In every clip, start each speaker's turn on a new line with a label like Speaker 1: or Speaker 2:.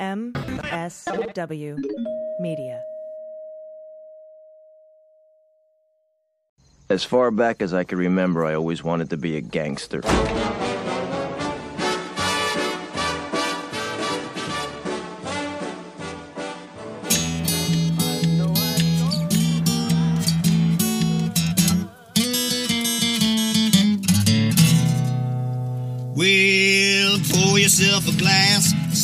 Speaker 1: MSW Media.
Speaker 2: As far back as I can remember, I always wanted to be a gangster.
Speaker 3: Well, pour yourself a glass,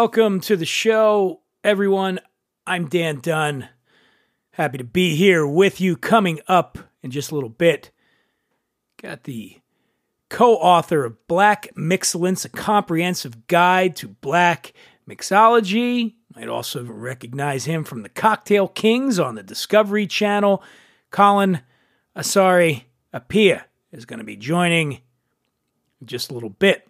Speaker 4: Welcome to the show, everyone. I'm Dan Dunn. Happy to be here with you. Coming up in just a little bit, got the co author of Black Mixcellence, a comprehensive guide to black mixology. Might also recognize him from the Cocktail Kings on the Discovery Channel. Colin Asari Apia is going to be joining in just a little bit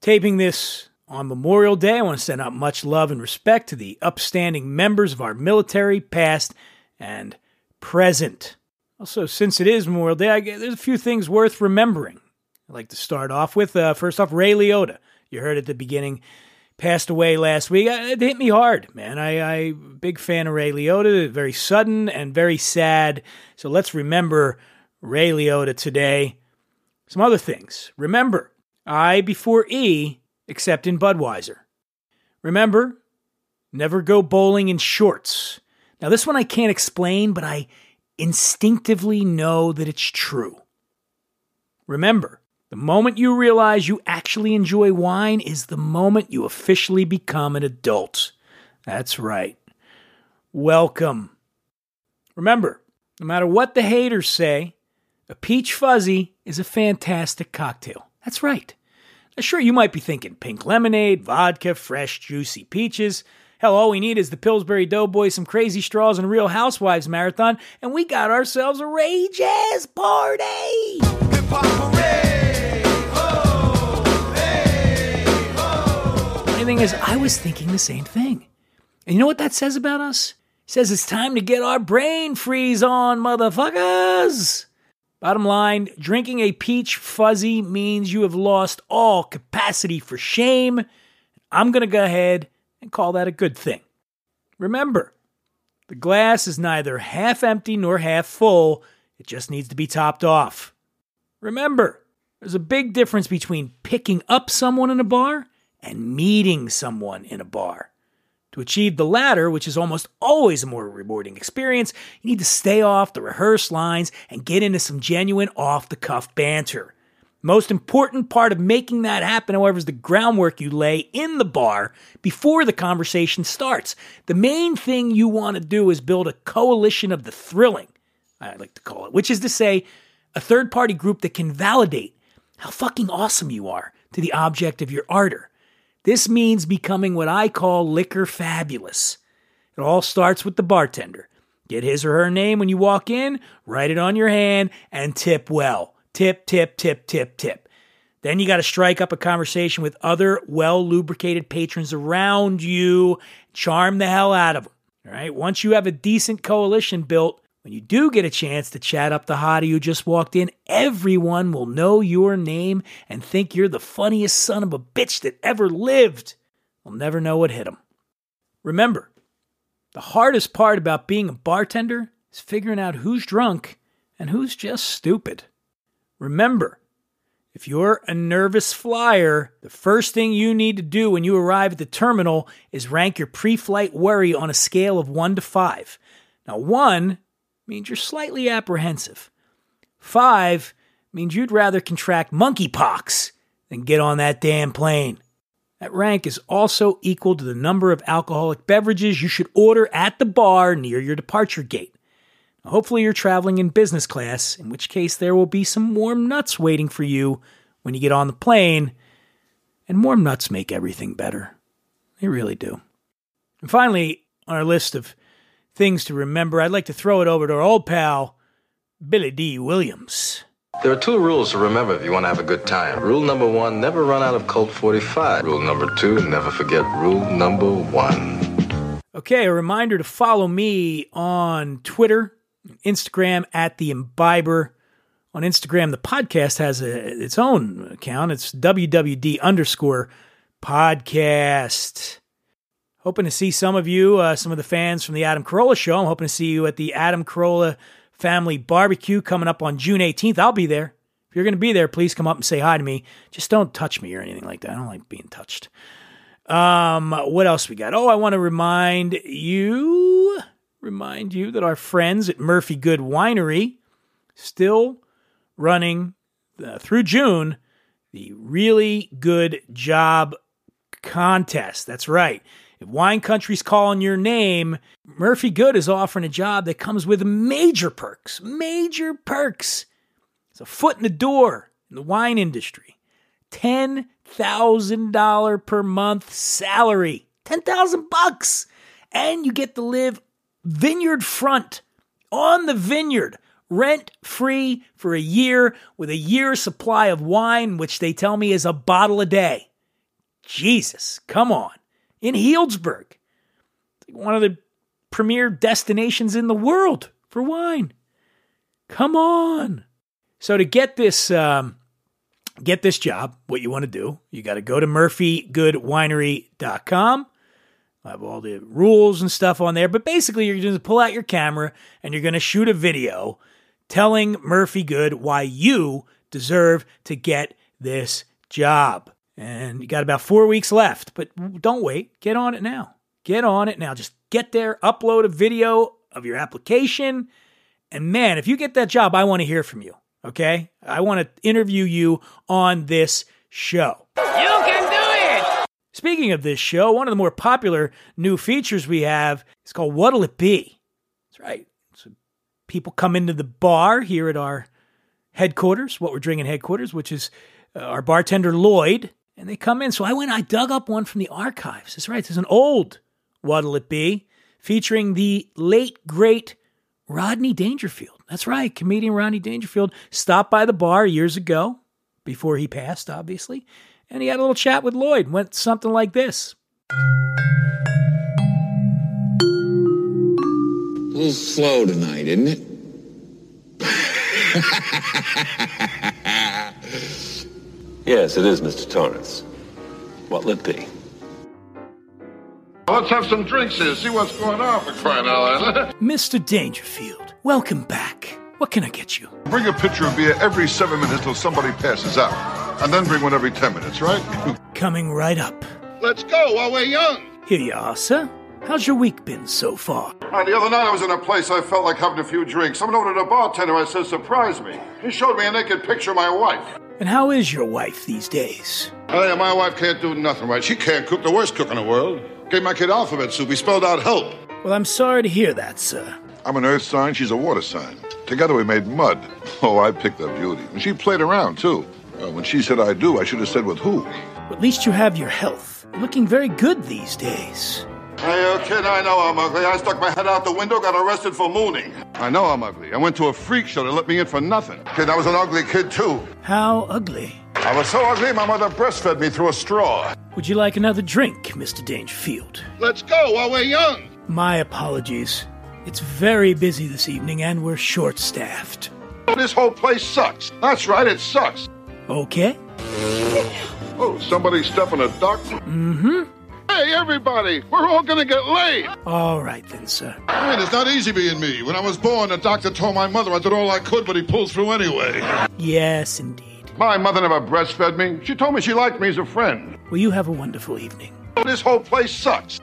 Speaker 4: taping this on Memorial Day. I want to send out much love and respect to the upstanding members of our military, past and present. Also, since it is Memorial Day, I there's a few things worth remembering. I'd like to start off with uh, first off, Ray Liotta. You heard at the beginning, passed away last week. Uh, It hit me hard, man. I, I big fan of Ray Liotta. Very sudden and very sad. So let's remember Ray Liotta today. Some other things. Remember, I before E, except in Budweiser. Remember, never go bowling in shorts. Now, this one I can't explain, but I instinctively know that it's true. Remember, the moment you realize you actually enjoy wine is the moment you officially become an adult. That's right. Welcome. Remember, no matter what the haters say, a peach fuzzy is a fantastic cocktail. That's right. Sure, you might be thinking pink lemonade, vodka, fresh, juicy peaches. Hell, all we need is the Pillsbury Doughboy, some crazy straws, and a Real Housewives marathon, and we got ourselves a Rage Ass party! Funny thing is, I was thinking the same thing. And you know what that says about us? It says it's time to get our brain freeze on, motherfuckers! Bottom line, drinking a peach fuzzy means you have lost all capacity for shame. I'm going to go ahead and call that a good thing. Remember, the glass is neither half empty nor half full, it just needs to be topped off. Remember, there's a big difference between picking up someone in a bar and meeting someone in a bar. To achieve the latter, which is almost always a more rewarding experience, you need to stay off the rehearsed lines and get into some genuine off the cuff banter. Most important part of making that happen, however, is the groundwork you lay in the bar before the conversation starts. The main thing you want to do is build a coalition of the thrilling, I like to call it, which is to say, a third party group that can validate how fucking awesome you are to the object of your ardor. This means becoming what I call liquor fabulous. It all starts with the bartender. Get his or her name when you walk in, write it on your hand, and tip well. Tip, tip, tip, tip, tip. Then you got to strike up a conversation with other well lubricated patrons around you, charm the hell out of them. All right. Once you have a decent coalition built, when you do get a chance to chat up the hottie who just walked in, everyone will know your name and think you're the funniest son of a bitch that ever lived. They'll never know what hit 'em. Remember, the hardest part about being a bartender is figuring out who's drunk and who's just stupid. Remember, if you're a nervous flyer, the first thing you need to do when you arrive at the terminal is rank your pre flight worry on a scale of 1 to 5. Now, 1 means you're slightly apprehensive, 5 means you'd rather contract monkeypox than get on that damn plane. That rank is also equal to the number of alcoholic beverages you should order at the bar near your departure gate. Now, hopefully, you're traveling in business class, in which case there will be some warm nuts waiting for you when you get on the plane, and warm nuts make everything better. They really do. And finally, on our list of things to remember, I'd like to throw it over to our old pal, Billy Dee Williams.
Speaker 5: There are two rules to remember if you want to have a good time. Rule number one, never run out of Colt 45. Rule number two, never forget rule number one.
Speaker 4: Okay, a reminder to follow me on Twitter, Instagram at the Imbiber. On Instagram, the podcast has a, its own account. It's WWD underscore podcast. Hoping to see some of you, uh, some of the fans from the Adam Carolla show. I'm hoping to see you at the Adam Carolla Family Barbecue coming up on June 18th. I'll be there. If you're going to be there, please come up and say hi to me. Just don't touch me or anything like that. I don't like being touched. Um, what else we got? Oh, I want to remind you, remind you that our friends at Murphy-Goode Winery still running uh, through June the really good job contest. That's right. If Wine Country's calling your name, Murphy-Goode is offering a job that comes with major perks. Major perks. It's a foot in the door in the wine industry. $10,000 per month salary. 10,000 bucks. And you get to live vineyard front on the vineyard, rent free for a year with a year's supply of wine, which they tell me is a bottle a day. Jesus, come on in Healdsburg, one of the premier destinations in the world for wine. Come on. So to get this um, get this job, what you want to do, you got to go to murphygoodewinery.com. I have all the rules and stuff on there, but basically you're going to pull out your camera and you're going to shoot a video telling Murphy-Goode why you deserve to get this job. And you got about four weeks left, but don't wait. Get on it now. Get on it now. Just get there, upload a video of your application. And man, if you get that job, I want to hear from you. Okay? I want to interview you on this show.
Speaker 6: You can do it!
Speaker 4: Speaking of this show, one of the more popular new features we have is called What'll It Be? That's right. So people come into the bar here at our headquarters, what we're drinking headquarters, which is uh, our bartender Lloyd and they come in. So I went, I dug up one from the archives. That's right. There's an old What'll It Be featuring the late, great Rodney Dangerfield. That's right. Comedian Rodney Dangerfield stopped by the bar years ago, before he passed, obviously, and he had a little chat with Lloyd. Went something like this.
Speaker 7: A little slow tonight, isn't it?
Speaker 5: Yes, it is, Mr. Torrance. What'll it be?
Speaker 8: Let's have some drinks here, see what's going on for crying out loud.
Speaker 4: Mr. Dangerfield, welcome back. What can I get you?
Speaker 8: bring a pitcher of beer every seven minutes till somebody passes out. And then bring one every ten minutes, right?
Speaker 4: Coming right up.
Speaker 8: Let's go while we're young.
Speaker 4: Here you are, sir. How's your week been so far?
Speaker 8: And the other night I was in a place I felt like having a few drinks. Someone ordered a bartender. I said, surprise me. He showed me a naked picture of my wife.
Speaker 4: And how is your wife these days?
Speaker 8: Hey, my wife can't do nothing right. She can't cook the worst cook in the world. Gave my kid alphabet soup. He spelled out help.
Speaker 4: Well, I'm sorry to hear that, sir.
Speaker 8: I'm an earth sign. She's a water sign. Together we made mud. Oh, I picked up beauty. And she played around, too. Uh, when she said I do, I should have said with who.
Speaker 4: At least you have your health. You're looking very good these days.
Speaker 8: Hey, uh, kid, I know I'm ugly. I stuck my head out the window, got arrested for mooning. I know I'm ugly. I went to a freak show. They let me in for nothing. Kid, I was an ugly kid, too.
Speaker 4: How ugly.
Speaker 8: I was so ugly, my mother breastfed me through a straw.
Speaker 4: Would you like another drink, Mr. Dangerfield?
Speaker 8: Let's go while we're young.
Speaker 4: My apologies. It's very busy this evening and we're short staffed.
Speaker 8: This whole place sucks. That's right, it sucks.
Speaker 4: Okay?
Speaker 8: Oh, somebody stepping a duck? Mm-hmm. Hey, everybody, we're all gonna get laid.
Speaker 4: All right then, sir.
Speaker 8: I mean, it's not easy being me. When I was born, the doctor told my mother I did all I could, but he pulled through anyway.
Speaker 4: Yes, indeed.
Speaker 8: My mother never breastfed me. She told me she liked me as a friend.
Speaker 4: Well, you have a wonderful evening.
Speaker 8: This whole place sucks.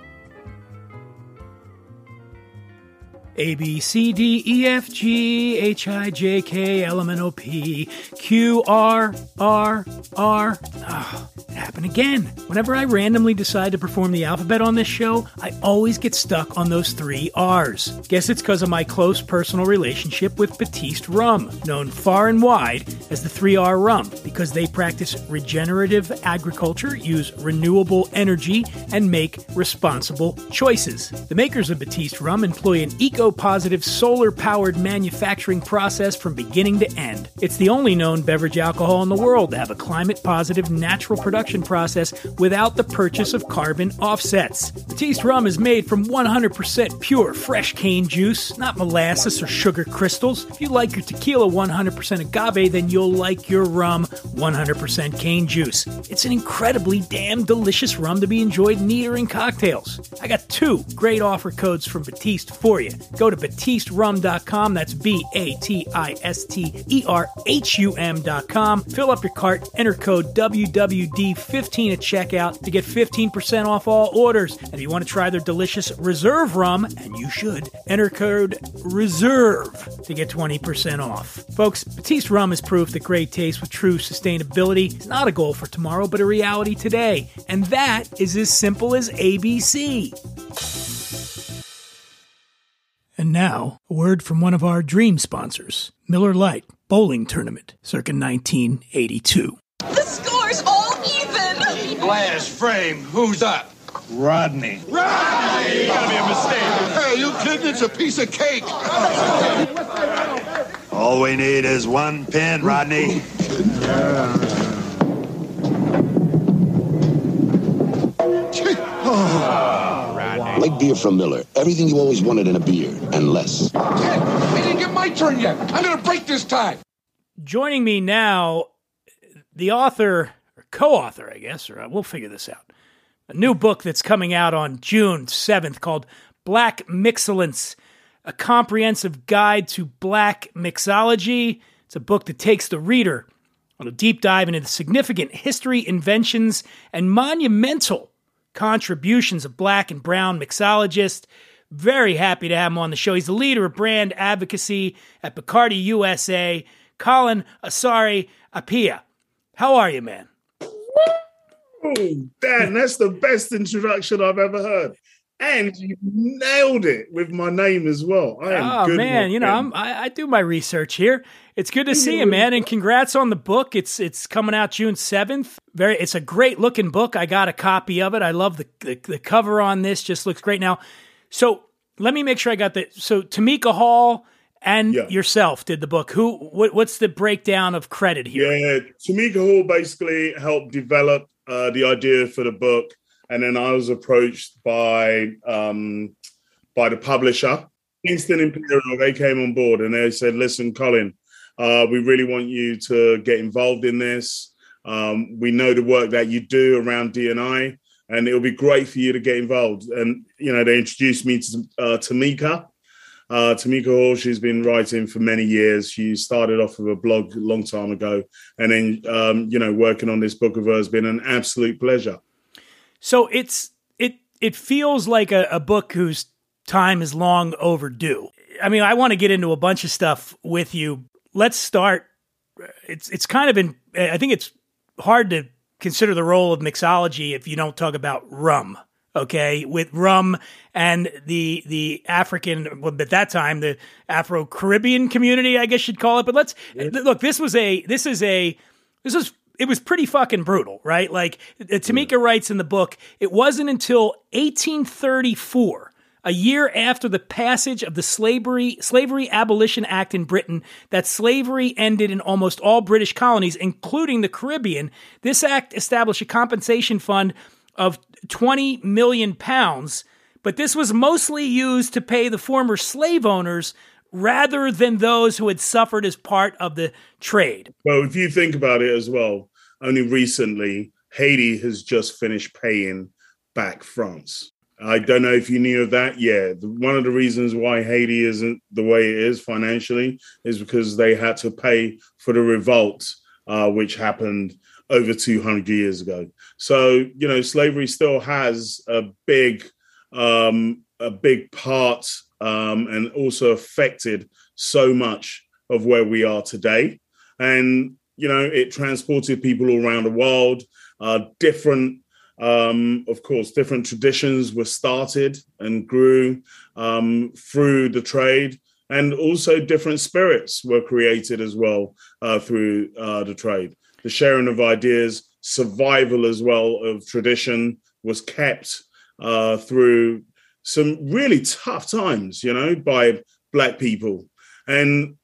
Speaker 4: A B C D E F G H I J K L M N O P Q R R R. Ah, happy happen again. Whenever I randomly decide to perform the alphabet on this show, I always get stuck on those three R's. Guess it's because of my close personal relationship with Batiste Rum, known far and wide as the 3R Rum, because they practice regenerative agriculture, use renewable energy, and make responsible choices. The makers of Batiste Rum employ an eco positive solar powered manufacturing process from beginning to end. It's the only known beverage alcohol in the world to have a climate positive natural production process without the purchase of carbon offsets. Batiste rum is made from 100% pure fresh cane juice, not molasses or sugar crystals. If you like your tequila 100% agave, then you'll like your rum 100% cane juice. It's an incredibly damn delicious rum to be enjoyed near in cocktails. I got two great offer codes from Batiste for you. Go to batisterum.com, that's B A T I S T E R H U M.com. Fill up your cart, enter code WWD15 at checkout to get 15% off all orders. And if you want to try their delicious reserve rum, and you should, enter code RESERVE to get 20% off. Folks, Batiste rum is proof that great taste with true sustainability is not a goal for tomorrow, but a reality today. And that is as simple as ABC. And now, a word from one of our dream sponsors, Miller Lite Bowling Tournament, circa 1982.
Speaker 9: The score's all even.
Speaker 10: Glass frame. Who's up?
Speaker 11: Rodney.
Speaker 10: Rodney! You Gotta be a mistake.
Speaker 8: Hey, you kidding? It's a piece of cake.
Speaker 11: All we need is one pin, Rodney.
Speaker 12: Like beer from Miller. Everything you always wanted in a beer, and less.
Speaker 10: I didn't get my turn yet. I'm gonna break this tie.
Speaker 4: Joining me now, the author, or co author, I guess, or uh, we'll figure this out. A new book that's coming out on June 7th called Black Mixcellence A Comprehensive Guide to Black Mixology. It's a book that takes the reader on a deep dive into the significant history, inventions, and monumental contributions of black and brown mixologists. Very happy to have him on the show. He's the leader of brand advocacy at Bacardi USA, Colin Asari Apia. How are you, man?
Speaker 13: Oh, Dan, that's the best introduction I've ever heard. And you nailed it with my name as well. I am
Speaker 4: oh
Speaker 13: good
Speaker 4: man, you know. I'm, I, I do my research here. It's good to see you, man, and congrats on the book. It's it's coming out June seventh. Very, it's a great looking book. I got a copy of it. I love the the, the cover on this. Just looks great. Now, so let me make sure I got the so Tamika Hall and
Speaker 13: Yeah.
Speaker 4: yourself did the book. Who? What, what's the breakdown of credit here?
Speaker 13: Yeah, Tamika Hall basically helped develop uh, the idea for the book, and then I was approached by um, by the publisher, Kingston Imperial. They came on board and they said, "Listen, Colin, uh, we really want you to get involved in this. Um, we know the work that you do around DNI, and it'll be great for you to get involved." And you know, they introduced me to uh, Tamika. Uh, Tamika Hall, she's been writing for many years. She started off with a blog a long time ago, and then um, you know, working on this book of hers has been an absolute pleasure.
Speaker 4: So it's it it feels like a, a book whose time is long overdue. I mean, I want to get into a bunch of stuff with you. Let's start. It's it's kind of in. I think it's hard to consider the role of mixology if you don't talk about rum. Okay, with rum and the the African, well, at that time the Afro Caribbean community, I guess you'd call it. But let's look. This was a. This is a. This was it was pretty fucking brutal, right? Like uh, Tamika writes in the book, it wasn't until 1834, a year after the passage of the Slavery Slavery Abolition Act in Britain, that slavery ended in almost all British colonies, including the Caribbean. This act established a compensation fund of 20 million pounds, but this was mostly used to pay the former slave owners rather than those who had suffered as part of the trade.
Speaker 13: Well, if you think about it as well, only recently Haiti has just finished paying back France. I don't know if you knew of that. Yeah, the, one of the reasons why Haiti isn't the way it is financially is because they had to pay for the revolt, uh, which happened over 200 years ago. So, you know, slavery still has a big, um, a big part um, and also affected so much of where we are today. And you know, it transported people all around the world. Uh, different, um, of course, different traditions were started and grew um, through the trade, and also different spirits were created as well uh, through uh, the trade. The sharing of ideas, survival as well of tradition was kept uh, through some really tough times, you know, by black people. And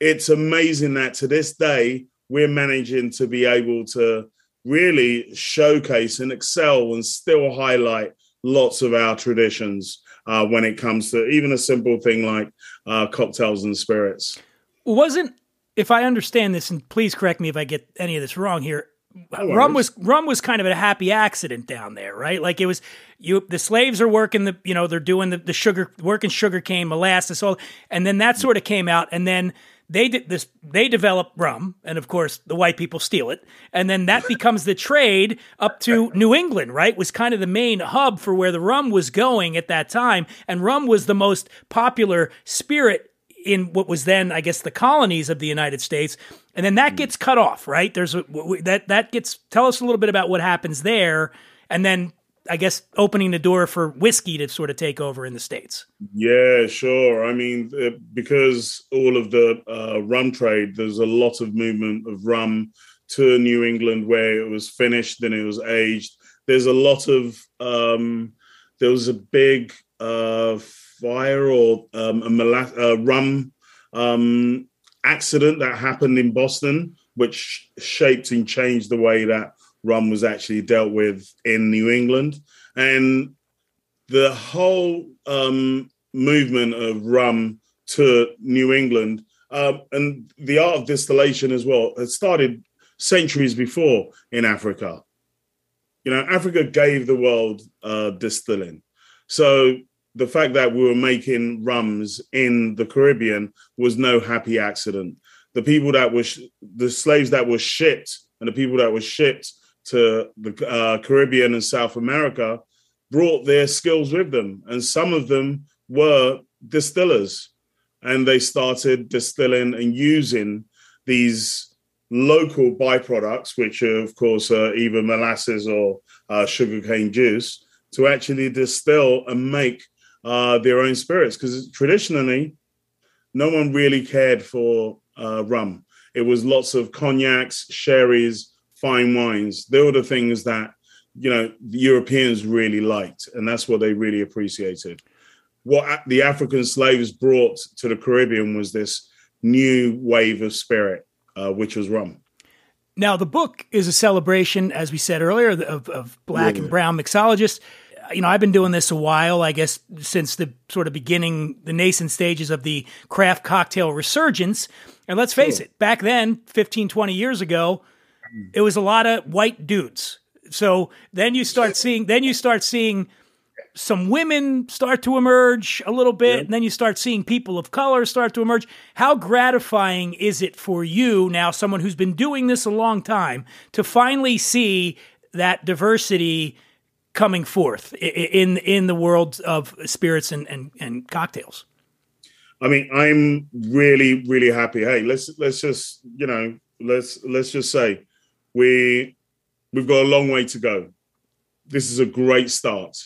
Speaker 13: it's amazing that to this day, we're managing to be able to really showcase and excel and still highlight lots of our traditions uh, when it comes to even a simple thing like uh, cocktails and spirits.
Speaker 4: Wasn't, if I understand this, and please correct me if I get any of this wrong here, rum was rum was kind of a happy accident down there, right? Like it was you the slaves are working the you know they're doing the, the sugar working sugar cane molasses all and then that sort of came out and then they did this they develop rum and of course the white people steal it and then that becomes the trade up to New England, right? Was kind of the main hub for where the rum was going at that time and rum was the most popular spirit in what was then, I guess, the colonies of the United States, and then that hmm. gets cut off, right? There's a, that that gets. Tell us a little bit about what happens there, and then I guess opening the door for whiskey to sort of take over in the states.
Speaker 13: Yeah, sure. I mean, uh, because all of the uh, rum trade, there's a lot of movement of rum to New England where it was finished, then it was aged. There's a lot of um, there was a big uh, fire or um, a mala- uh, rum um, accident that happened in Boston, which shaped and changed the way that rum was actually dealt with in New England. And the whole um, movement of rum to New England uh, and the art of distillation as well had started centuries before in Africa. You know, Africa gave the world uh, distilling. So the fact that we were making rums in the Caribbean was no happy accident. The people that were, sh- the slaves that were shipped and the people that were shipped to the uh, Caribbean and South America brought their skills with them. And some of them were distillers. And they started distilling and using these local byproducts, which are, of course, are either molasses or uh, sugarcane juice, to actually distill and make uh, their own spirits because traditionally no one really cared for uh, rum. It was lots of cognacs, sherries, fine wines. They were the things that you know the Europeans really liked, and that's what they really appreciated. What the African slaves brought to the Caribbean was this new wave of spirit, uh, which was rum.
Speaker 4: Now, the book is a celebration, as we said earlier, of, of black yeah. and brown mixologists you know, I've been doing this a while, I guess, since the sort of beginning, the nascent stages of the craft cocktail resurgence. And let's face sure. it, back then, 15, 20 years ago, it was a lot of white dudes. So then you start seeing, then you start seeing some women start to emerge a little bit, yeah. and then you start seeing people of color start to emerge. How gratifying is it for you now, someone who's been doing this a long time, to finally see that diversity coming forth in in the world of spirits and, and, and cocktails?
Speaker 13: I mean, I'm really, really happy. Hey, let's let's just you know let's let's just say we we've got a long way to go. This is a great start.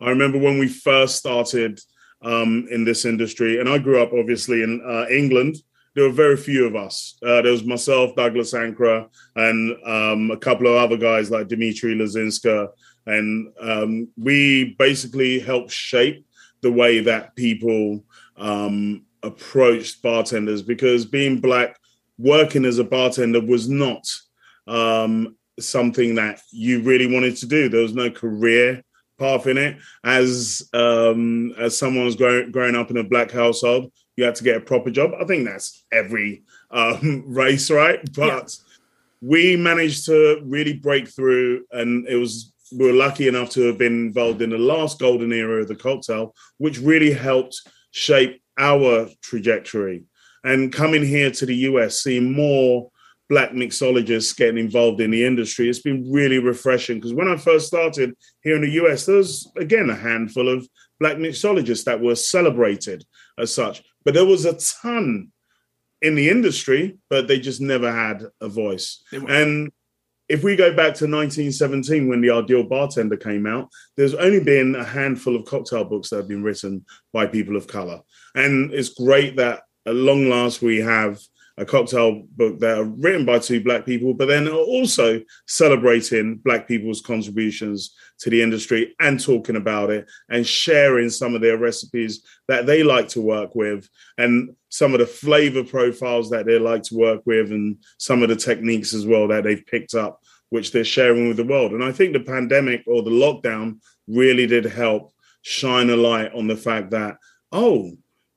Speaker 13: I remember when we first started um, in this industry, and I grew up obviously in uh, England. There were very few of us. Uh, there was myself, Douglas Ankrah, and um, a couple of other guys like Dimitri Lezinska and um, we basically helped shape the way that people um, approached bartenders because being black, working as a bartender was not um, something that you really wanted to do. There was no career path in it. As um, as someone was growing, growing up in a black household, you had to get a proper job. I think that's every um, race, right? But yeah. we managed to really break through, and it was we were lucky enough to have been involved in the last golden era of the cocktail, which really helped shape our trajectory. And coming here to the US, seeing more black mixologists getting involved in the industry, it's been really refreshing. Because when I first started here in the US, there was again a handful of black mixologists that were celebrated as such, but there was a ton in the industry, but they just never had a voice. And if we go back to 1917 when the Ideal Bartender came out, there's only been a handful of cocktail books that have been written by people of color. And it's great that at long last we have a cocktail book that are written by two black people, but then are also celebrating black people's contributions to the industry and talking about it and sharing some of their recipes that they like to work with and some of the flavor profiles that they like to work with and some of the techniques as well that they've picked up, which they're sharing with the world. And I think the pandemic or the lockdown really did help shine a light on the fact that, oh,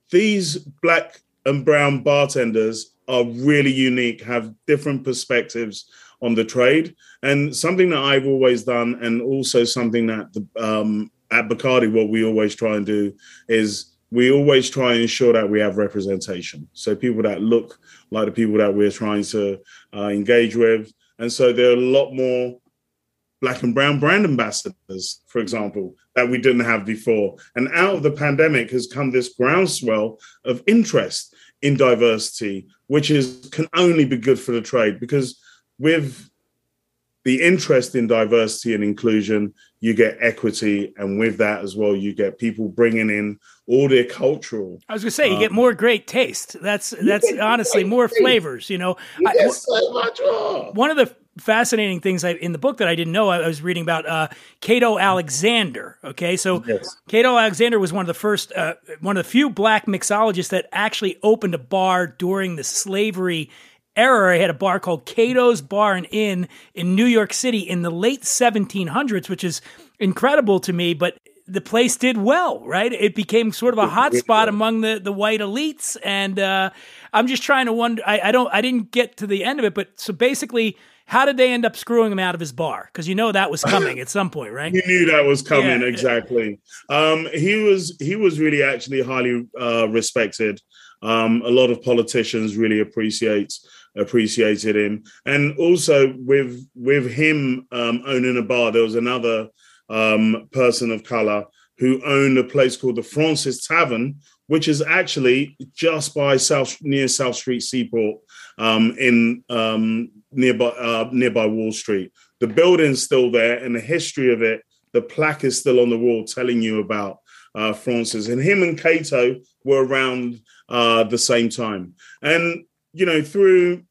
Speaker 13: these black and brown bartenders are really unique, have different perspectives on the trade, and something that I've always done, and also something that the, um, at Bacardi, what we always try and do is we always try and ensure that we have representation. So people that look like the people that we're trying to uh, engage with, and so there are a lot more black and brown brand ambassadors, for example, that we didn't have before. And out of the pandemic has come this groundswell of interest in diversity, which is can only be good for the trade because with the interest in diversity and inclusion, you get equity, and with that as well, you get people bringing in all their cultural.
Speaker 4: I was gonna say you um, get more great taste. That's that's honestly more taste. flavors. You know,
Speaker 13: I, so much more.
Speaker 4: One of the fascinating things I, in the book that I didn't know. I, I was reading about uh, Cato Alexander. Okay, so yes. Cato Alexander was one of the first, uh, one of the few black mixologists that actually opened a bar during the slavery era. He had a bar called Cato's Bar and Inn in New York City in the late 1700s, which is incredible to me. But the place did well, right? It became sort of a hot spot among the, the white elites. And uh, I'm just trying to wonder. I, I don't. I didn't get to the end of it, but so basically how did they end up screwing him out of his bar? Because you know that was coming at some point, right?
Speaker 13: You knew that was coming yeah. exactly. Um, he was he was really actually highly uh, respected. Um, a lot of politicians really appreciate appreciated him, and also with with him um, owning a bar, there was another um, person of color who owned a place called the Fraunces Tavern, which is actually just by South near South Street Seaport um, in um, nearby uh, nearby Wall Street. The building's still there, and the history of it, the plaque is still on the wall telling you about uh, Fraunces. And him and Cato were around uh, the same time. And you know, through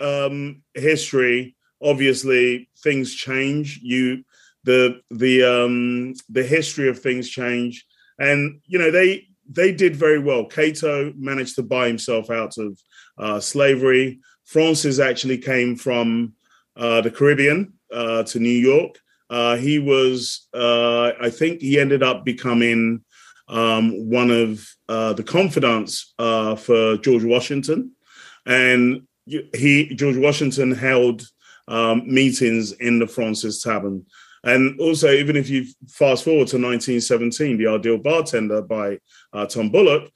Speaker 13: um, history, obviously things change. You the the um, the history of things change, and you know they they did very well. Cato managed to buy himself out of uh, slavery. Fraunces actually came from uh, the Caribbean uh, to New York. Uh, he was, uh, I think, he ended up becoming um, one of uh, the confidants for George Washington, and he George Washington held um, meetings in the Fraunces Tavern. And also, even if you fast foreword to 1917, The Ideal Bartender by Tom Bullock,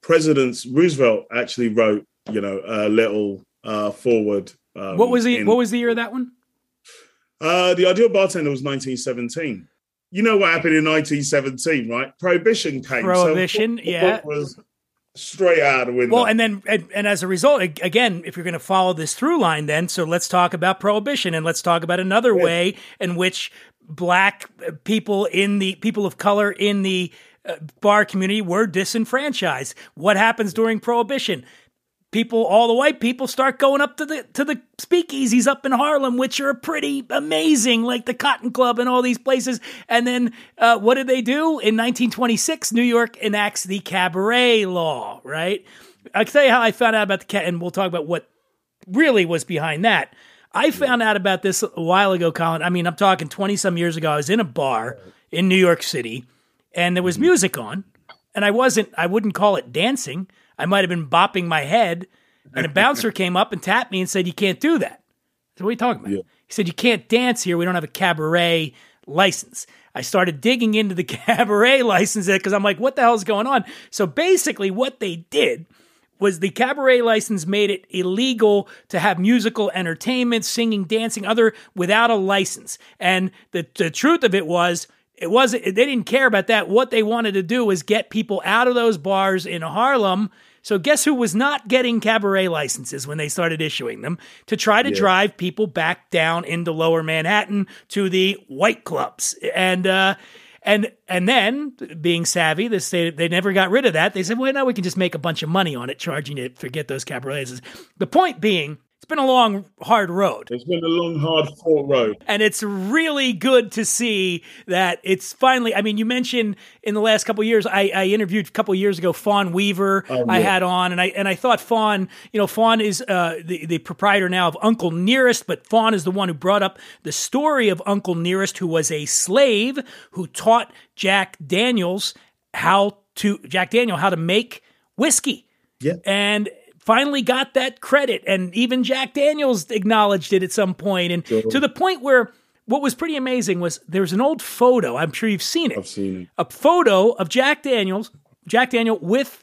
Speaker 13: President Roosevelt actually wrote you know, a little uh, forward.
Speaker 4: Um, what was the in, What was the year of that one?
Speaker 13: Uh, the ideal bartender was 1917. You know what happened in 1917, right? Prohibition came.
Speaker 4: Prohibition,
Speaker 13: so
Speaker 4: yeah.
Speaker 13: Was straight out of window.
Speaker 4: Well, and then and, and as a result, again, if you're going to follow this through line, then so let's talk about prohibition and let's talk about another yes. way in which black people in the people of color in the uh, bar community were disenfranchised. What happens during prohibition? People, all the white people, start going up to the to the speakeasies up in Harlem, which are pretty amazing, like the Cotton Club and all these places. And then uh, what did they do in 1926? New York enacts the cabaret law. Right? I can tell you how I found out about the cat, and we'll talk about what really was behind that. I found out about this a while ago, Colin. I mean, I'm talking 20 some years ago. I was in a bar in New York City, and there was mm-hmm. music on, and I wasn't. I wouldn't call it dancing. I might have been bopping my head, and a bouncer came up and tapped me and said, "You can't do that." So what are you talking about? Yeah. He said, "You can't dance here. We don't have a cabaret license." I started digging into the cabaret license because I'm like, "What the hell is going on?" So basically, what they did was the cabaret license made it illegal to have musical entertainment, singing, dancing, other without a license. And the, the truth of it was it wasn't they didn't care about that. What they wanted to do was get people out of those bars in Harlem So guess who was not getting cabaret licenses when they started issuing them to try to
Speaker 13: Yeah.
Speaker 4: drive people back down into lower Manhattan to the white clubs. And uh and and then being savvy, they they never got rid of that. They said, well, now we can just make a bunch of money on it, charging it Forget those cabaret licenses. The point being, it's been a long, hard road.
Speaker 13: It's been a long, hard fought road.
Speaker 4: And it's really good to see that it's finally. I mean, you mentioned in the last couple of years, I, I interviewed a couple of years ago Fawn Weaver.
Speaker 13: Oh,
Speaker 4: I had on, and I and I thought Fawn, you know, Fawn is uh, the the proprietor now of Uncle Nearest, but Fawn is the one who brought up the story of Uncle Nearest, who was a slave who taught Jack Daniels how to Jack Daniel how to make whiskey.
Speaker 13: Yeah.
Speaker 4: And finally got that credit. And even Jack Daniels acknowledged it at some point. And
Speaker 13: Sure.
Speaker 4: to the point where what was pretty amazing was there's an old photo. I'm sure you've seen it.
Speaker 13: I've seen it.
Speaker 4: A photo of Jack Daniels, Jack Daniel with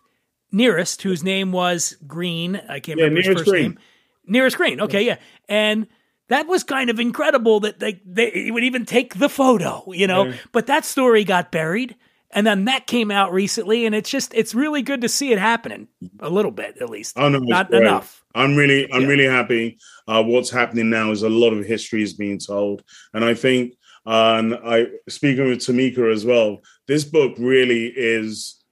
Speaker 4: Nearest, whose name was Green. I can't
Speaker 13: Yeah,
Speaker 4: remember his first
Speaker 13: Green.
Speaker 4: name. Nearest Green. Okay, yeah. And that was kind of incredible that they, they would even take the photo, you know.
Speaker 13: Yeah.
Speaker 4: But that story got buried. And then that came out recently, and it's just it's really good to see it happening a little bit at least.
Speaker 13: Oh no,
Speaker 4: not
Speaker 13: great.
Speaker 4: enough.
Speaker 13: I'm really, I'm
Speaker 4: Yeah.
Speaker 13: really happy. Uh, what's happening now is a lot of history is being told, and I think, uh, and I speaking with Tamika as well. This book really is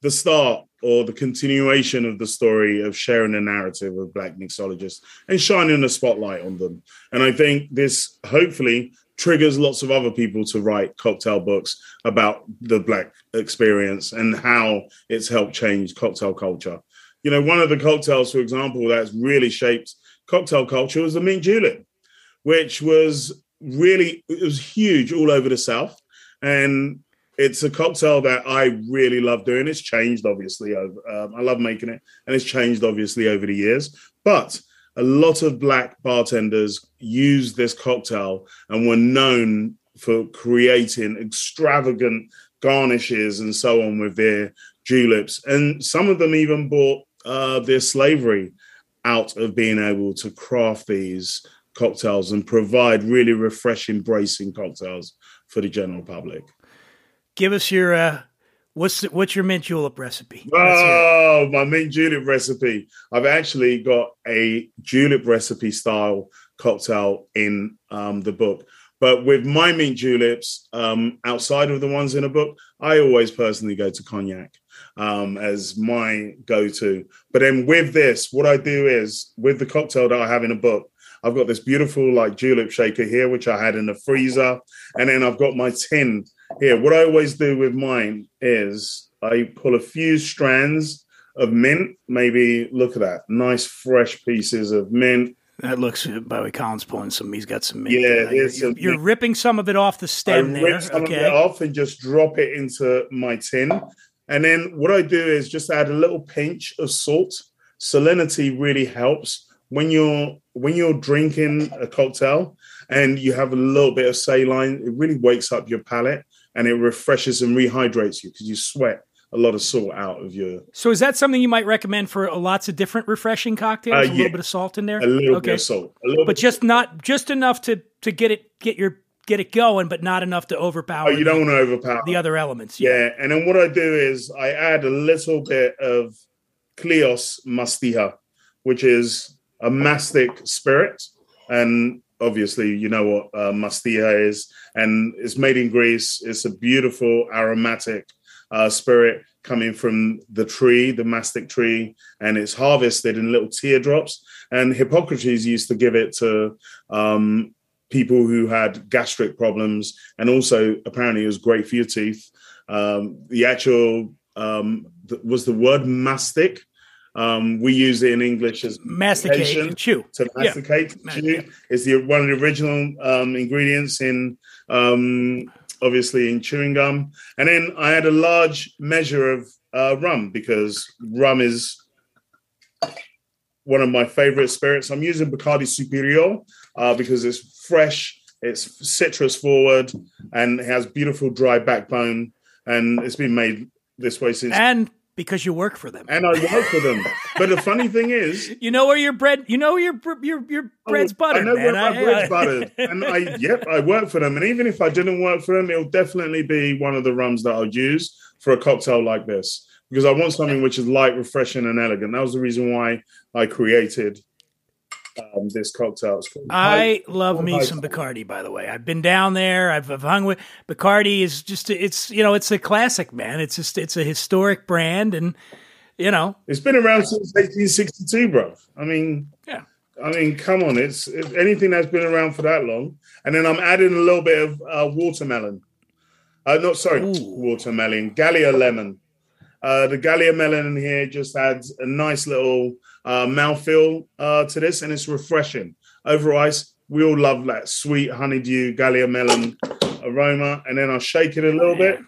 Speaker 13: the start or the continuation of the story of sharing the narrative of Black mixologists and shining a spotlight on them. And I think this hopefully triggers lots of other people to write cocktail books about the Black experience and how it's helped change cocktail culture. You know, one of the cocktails, for example, that's really shaped cocktail culture was the mint julep, which was really it was huge all over the South, and it's a cocktail that I really love doing. It's changed obviously. Over, um, I love making it, and it's changed obviously over the years. But a lot of black bartenders used this cocktail and were known for creating extravagant garnishes and so on with their juleps. And some of them even bought uh, their slavery out of being able to craft these cocktails and provide really refreshing, bracing cocktails for the general public.
Speaker 4: Give us your uh, what's what's your mint julep recipe?
Speaker 13: Oh, my mint julep recipe. I've actually got a julep recipe style cocktail in um, the book. But with my mint juleps, um, outside of the ones in a book, I always personally go to cognac um, as my go to. But then with this, what I do is with the cocktail that I have in a book, I've got this beautiful like julep shaker here, which I had in the freezer. And then I've got my tin here. What I always do with mine is I pull a few strands of mint, maybe look at that, nice fresh pieces of mint.
Speaker 4: That looks uh, by the way Colin's pulling some. He's got some mint.
Speaker 13: Yeah.
Speaker 4: You're,
Speaker 13: some
Speaker 4: you're
Speaker 13: mint.
Speaker 4: ripping some of it off the stem
Speaker 13: I
Speaker 4: there.
Speaker 13: rip some of it
Speaker 4: Okay.
Speaker 13: off and just drop it into my tin. And then what I do is just add a little pinch of salt. Salinity really helps when you're when you're drinking a cocktail and you have a little bit of saline. It really wakes up your palate and it refreshes and rehydrates you because you sweat a lot of salt out of your
Speaker 4: So is that something you might recommend for lots of different refreshing cocktails?
Speaker 13: Uh,
Speaker 4: a little bit of salt in there.
Speaker 13: a little
Speaker 4: okay.
Speaker 13: bit of salt.
Speaker 4: But
Speaker 13: bit
Speaker 4: just not just enough to to get it get your get it going, but not enough to overpower.
Speaker 13: Oh, you don't want to overpower
Speaker 4: the other elements.
Speaker 13: Yeah, and then what I do is I add a little bit of Kleos Mastiha, which is a mastic spirit, and obviously you know what uh, is, and it's made in Greece. It's a beautiful aromatic uh, spirit coming from the tree, the mastic tree, and it's harvested in little teardrops. And Hippocrates used to give it to um, people who had gastric problems, and also apparently it was great for your teeth. Um, the actual um, th- was the word mastic. Um, we use it in English as
Speaker 4: Masticate and chew.
Speaker 13: To masticate, to chew is the one of the original um, ingredients in um, obviously in chewing gum. And then I had a large measure of uh, rum because rum is one of my favorite spirits. I'm using Bacardi Superior uh, because it's fresh, it's citrus forward, and it has beautiful dry backbone. And it's been made this way since.
Speaker 4: And because you work for them,
Speaker 13: and I work for them. But the funny thing is,
Speaker 4: you know where your bread, you know your your your oh, bread's buttered.
Speaker 13: I know
Speaker 4: man.
Speaker 13: where my bread's buttered, and I yep, I work for them. And even if I didn't work for them, it'll definitely be one of the rums that I'll use for a cocktail like this because I want something which is light, refreshing, and elegant. That was the reason why I created um, this cocktail. It's called
Speaker 4: I love me some Bacardi, by the way. I've been down there. I've, I've hung with Bacardi. Is just it's you know it's a classic, man. It's just it's a historic brand, and you know
Speaker 13: It's been around since 1862, bro. I mean,
Speaker 4: Yeah.
Speaker 13: I mean, come on. It's it, anything that's been around for that long. And then I'm adding a little bit of uh, watermelon. Uh, not sorry, watermelon, Gallia lemon. Uh, the Galia melon in here just adds a nice little uh, mouthfeel uh, to this, and it's refreshing. Over ice, we all love that sweet honeydew Galia melon aroma, and then I'll shake it a little bit.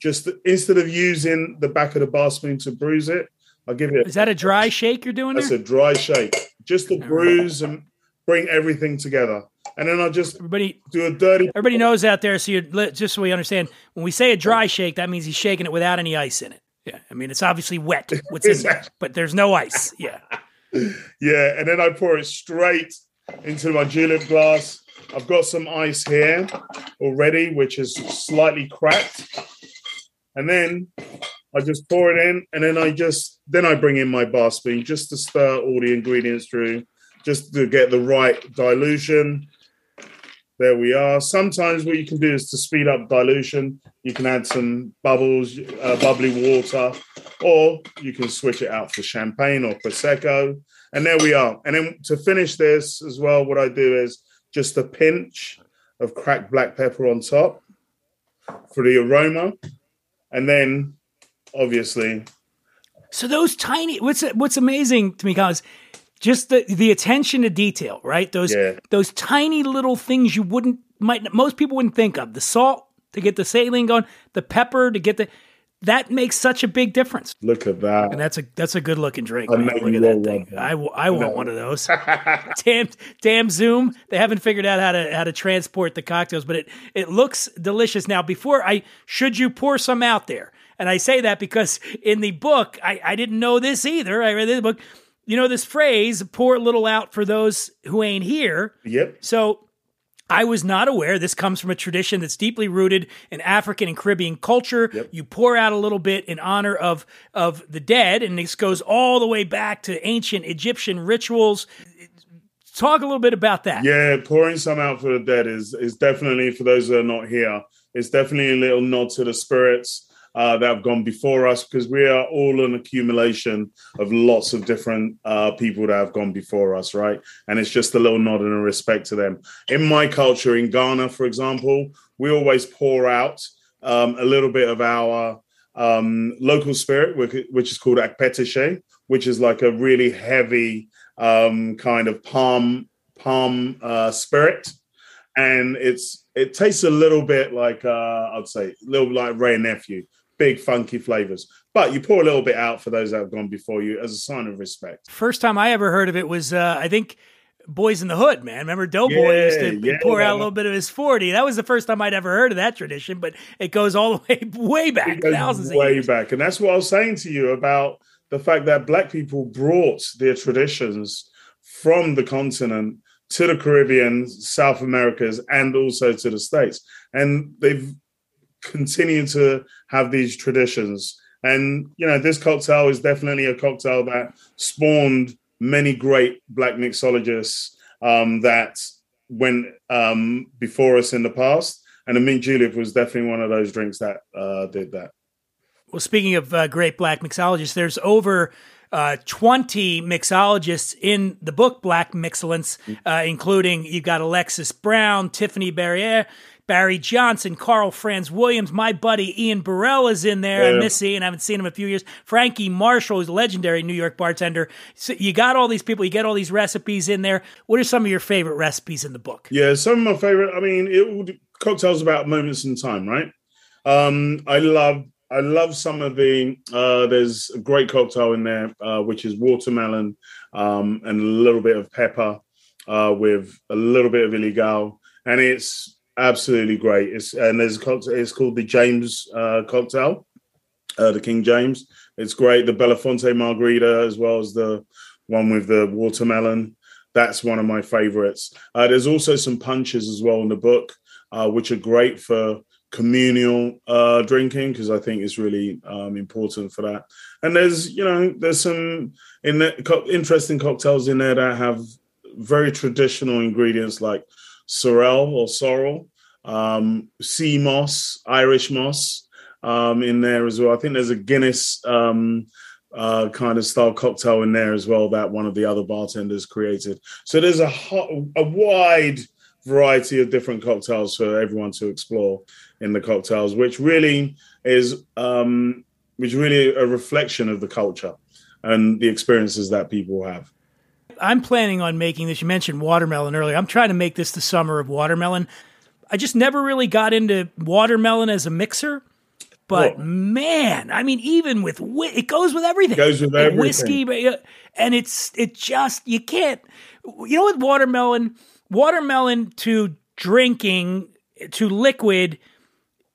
Speaker 13: Just instead of using the back of the bar spoon to bruise it, I'll give it.
Speaker 4: is that a dry shake you're doing
Speaker 13: That's
Speaker 4: there?
Speaker 13: a dry shake, just to bruise and bring everything together, and then I'll just
Speaker 4: Everybody,
Speaker 13: do a dirty.
Speaker 4: everybody knows out there. So you just so we understand, when we say a dry shake, that means he's shaking it without any ice in it. Yeah, I mean it's obviously wet. What's in there, but there's no ice. Yeah.
Speaker 13: Yeah, and then I pour it straight into my julep glass. I've got some ice here already, which is slightly cracked. And then I just pour it in, and then I just then I bring in my bar spoon just to stir all the ingredients through, just to get the right dilution. There we are. Sometimes what you can do is to speed up dilution, you can add some bubbles, uh, bubbly water, or you can switch it out for champagne or prosecco. And there we are. And then to finish this as well, what I do is just a pinch of cracked black pepper on top for the aroma, and then obviously
Speaker 4: So those tiny what's what's amazing to me, guys, just the the attention to detail, right? Those
Speaker 13: Yeah.
Speaker 4: those tiny little things you wouldn't might most people wouldn't think of. The salt to get the saline going, the pepper to get the that makes such a big difference.
Speaker 13: look at that.
Speaker 4: And that's a that's a good looking drink.
Speaker 13: I
Speaker 4: Man. Look at that thing.
Speaker 13: want.
Speaker 4: I, w- I want one of those. damn damn Zoom. They haven't figured out how to how to transport the cocktails, but it it looks delicious. Now, before I should you pour some out there, and I say that because in the book I, I didn't know this either. I read the book. You know this phrase, pour a little out for those who ain't here.
Speaker 13: Yep.
Speaker 4: So I was not aware. This comes from a tradition that's deeply rooted in African and Caribbean culture. Yep. You pour out a little bit in honor of of the dead, and this goes all the way back to ancient Egyptian rituals. Talk a little bit about that.
Speaker 13: Yeah, pouring some out for the dead is is definitely for those that are not here. It's definitely a little nod to the spirits uh, that have gone before us because we are all an accumulation of lots of different uh, people that have gone before us, right? And it's just a little nod and a respect to them. In my culture, in Ghana, for example, we always pour out um, a little bit of our um, local spirit, which, is called akpeteshie, which is like a really heavy um, kind of palm palm uh, spirit, and it's it tastes a little bit like uh, I'd say a little like Wray Nephew, big funky flavors. But you pour a little bit out for those that have gone before you as a sign of respect.
Speaker 4: First time I ever heard of it was uh, I think Boyz n the Hood, man. Remember Doughboy
Speaker 13: Yeah,
Speaker 4: used to
Speaker 13: yeah,
Speaker 4: pour out a little bit of his 40. That was the first time I'd ever heard of that tradition, but it goes all the way way back, thousands of
Speaker 13: way
Speaker 4: years.
Speaker 13: back, and that's what I was saying to you about the fact that Black people brought their traditions from the continent to the Caribbean, South Americas, and also to the States, and they've continued to have these traditions. And you know, this cocktail is definitely a cocktail that spawned many great Black mixologists um, that went um, before us in the past. And the mint julep was definitely one of those drinks that uh, did that.
Speaker 4: Well, speaking of uh, great black mixologists, there's over uh, 20 mixologists in the book Black Mixcellence, uh, including you've got Alexis Brown, Tiffany Barriere, Barry Johnson, Karl Franz Williams, my buddy Ian Burrell is in there. I
Speaker 13: Yeah.
Speaker 4: miss Ian, I haven't seen him in a few years. Franky Marshall, who's a legendary New York bartender. So you got all these people, you get all these recipes in there. What are some of your favorite recipes in the book?
Speaker 13: Yeah, some of my favorite. I mean, it all cocktails about moments in time, right? Um, I love, I love some of the. Uh, there's a great cocktail in there, uh, which is watermelon um, and a little bit of pepper uh, with a little bit of Ilegal, and it's absolutely great. It's and there's a cocktail. It's called the James uh, cocktail, uh, the King James. It's great. The Belafonte Margarita as well as the one with the watermelon. That's one of my favorites. Uh, there's also some punches as well in the book, uh, which are great for communal uh, drinking because I think it's really um, important for that. And there's you know there's some in the, co- interesting cocktails in there that have very traditional ingredients like sorrel or sorrel, um, sea moss, Irish moss um, in there as well. I think there's a Guinness um, uh, kind of style cocktail in there as well that one of the other bartenders created. So there's a hot, a wide variety of different cocktails for everyone to explore in the cocktails, which really is um, which really a reflection of the culture and the experiences that people have.
Speaker 4: I'm planning on making this. You mentioned watermelon earlier. I'm trying to make this the summer of watermelon. I just never really got into watermelon as a mixer. But well, man, I mean, even with it goes with everything. It
Speaker 13: goes with everything.
Speaker 4: Whiskey, and it's it just you can't. You know, with watermelon, watermelon to drinking to liquid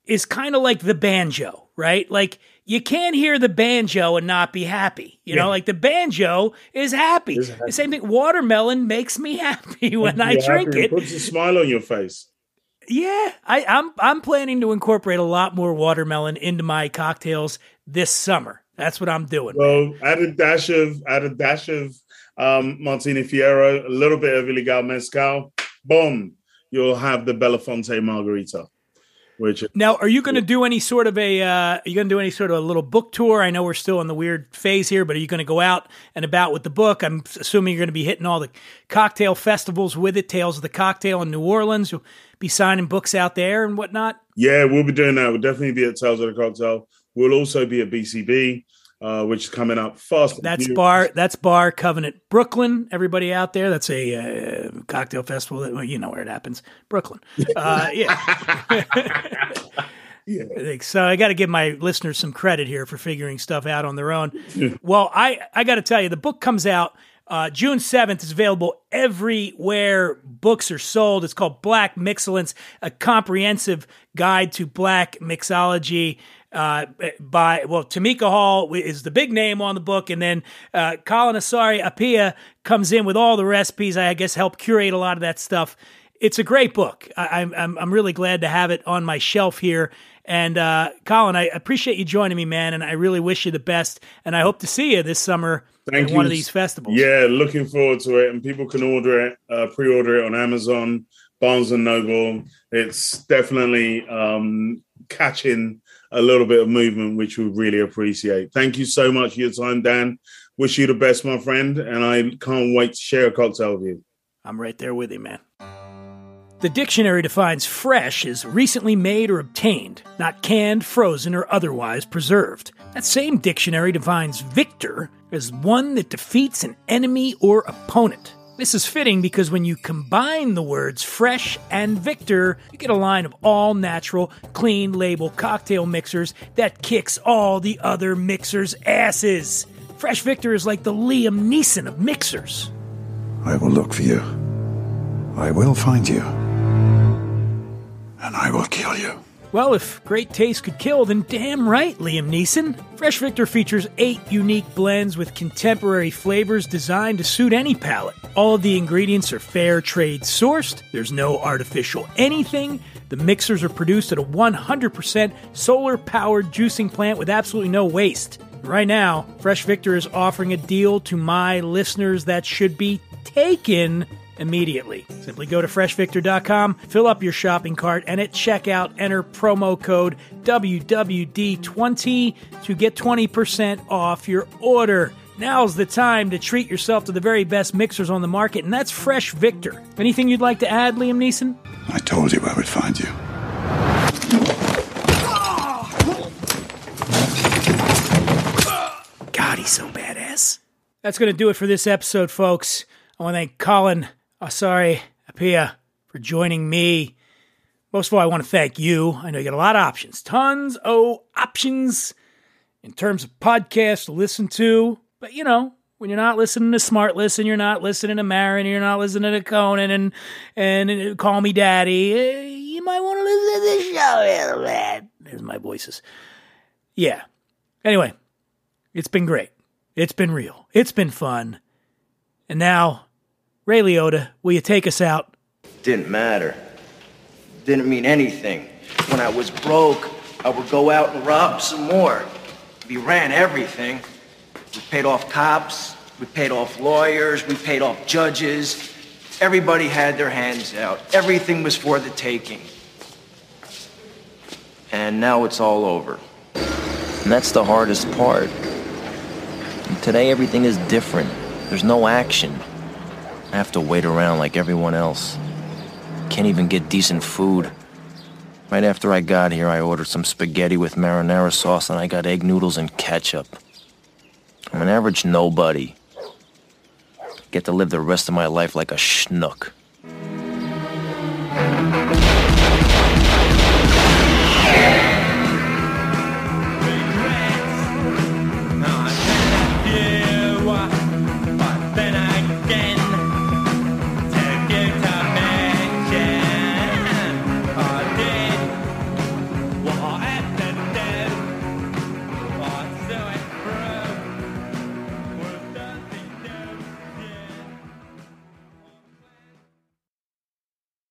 Speaker 4: is kind of like the banjo, right? Like you can't hear the banjo and not be happy. You yeah. know, like the banjo is happy. happy. The same thing. Watermelon makes me happy when I drink
Speaker 13: happy.
Speaker 4: it.
Speaker 13: Puts a smile on your face.
Speaker 4: Yeah, I, I'm I'm planning to incorporate a lot more watermelon into my cocktails this summer. That's what I'm doing.
Speaker 13: Well, add a dash of add a dash of um, Martini Fiero, a little bit of Ilegal Mezcal. Boom, you'll have the Belafonte Margarita. Which
Speaker 4: now, are you going to do any sort of a? Uh, are you going to do any sort of a little book tour? I know we're still in the weird phase here, but are you going to go out and about with the book? I'm assuming you're going to be hitting all the cocktail festivals with it. Tales of the Cocktail in New Orleans. You'll be signing books out there and whatnot.
Speaker 13: Yeah, we'll be doing that. We'll definitely be at Tales of the Cocktail. We'll also be at BCB uh, which is coming up fast.
Speaker 4: That's bar. That's Bar Convent, Brooklyn. Everybody out there, that's a uh, cocktail festival. That, well, you know where it happens, Brooklyn. Uh, yeah. yeah. So I got to give my listeners some credit here for figuring stuff out on their own. well, I I got to tell you, the book comes out uh, June 7th is available everywhere books are sold. It's called Black Mixcellence, a comprehensive guide to black mixology. Uh, by well, Tamika Hall is the big name on the book, and then uh, Colin Asare-Appiah comes in with all the recipes. I guess help curate a lot of that stuff. It's a great book. I, am I'm I'm really glad to have it on my shelf here. And uh, Colin, I appreciate you joining me, man, and I really wish you the best. And I hope to see you this summer Thank you. one of these festivals.
Speaker 13: Yeah, looking forward to it. And people can order it, uh, pre-order it on Amazon, Barnes and Noble. It's definitely um, catching a little bit of movement, which we really appreciate. Thank you so much for your time, Dan. Wish you the best, my friend, and I can't wait to share a cocktail with you.
Speaker 4: I'm right there with you, man. The dictionary defines fresh as recently made or obtained, not canned, frozen, or otherwise preserved. That same dictionary defines victor as one that defeats an enemy or opponent. This is fitting because when you combine the words fresh and victor, you get a line of all natural, clean label cocktail mixers that kicks all the other mixers' asses. Fresh Victor is like the Liam Neeson of mixers.
Speaker 14: I will look for you. I will find you and I will kill you.
Speaker 4: Well, if great taste could kill, then damn right, Liam Neeson. Fresh Victor features eight unique blends with contemporary flavors designed to suit any palate. All of the ingredients are fair trade sourced, there's no artificial anything. The mixers are produced at a 100% solar powered juicing plant with absolutely no waste. Right now, Fresh Victor is offering a deal to my listeners that should be taken immediately. Simply go to freshvictor.com, fill up your shopping cart, and at checkout enter promo code WWD20 to get 20% off your order. Now's the time to treat yourself to the very best mixers on the market, and that's Fresh Victor. Anything you'd like to add, Liam Neeson?
Speaker 14: I told you I would find you.
Speaker 4: God, he's so badass. That's going to do it for this episode, folks. I want to thank Colin Oh, sorry, Appiah, for joining me. Most of all, I want to thank you. I know you got a lot of options, tons of options in terms of podcasts to listen to. But you know, when you're not listening to SmartLess, you're not listening to Maron, you're not listening to Conan and and, and Call Me Daddy, eh, you might want to listen to this show a little bit. There's my voices. Yeah. Anyway, it's been great. It's been real. It's been fun. And now Ray Liotta, will you take us out?
Speaker 2: Didn't matter. Didn't mean anything. when I was broke, I would go out and rob some more. We ran everything. We paid off cops, we paid off lawyers, we paid off judges. Everybody had their hands out. Everything was for the taking. And now it's all over. And that's the hardest part. And today everything is different. There's no action. I have to wait around like everyone else. Can't even get decent food. Right after I got here, I ordered some spaghetti with marinara sauce and I got egg noodles and ketchup. I'm an average nobody. Get to live the rest of my life like a schnook.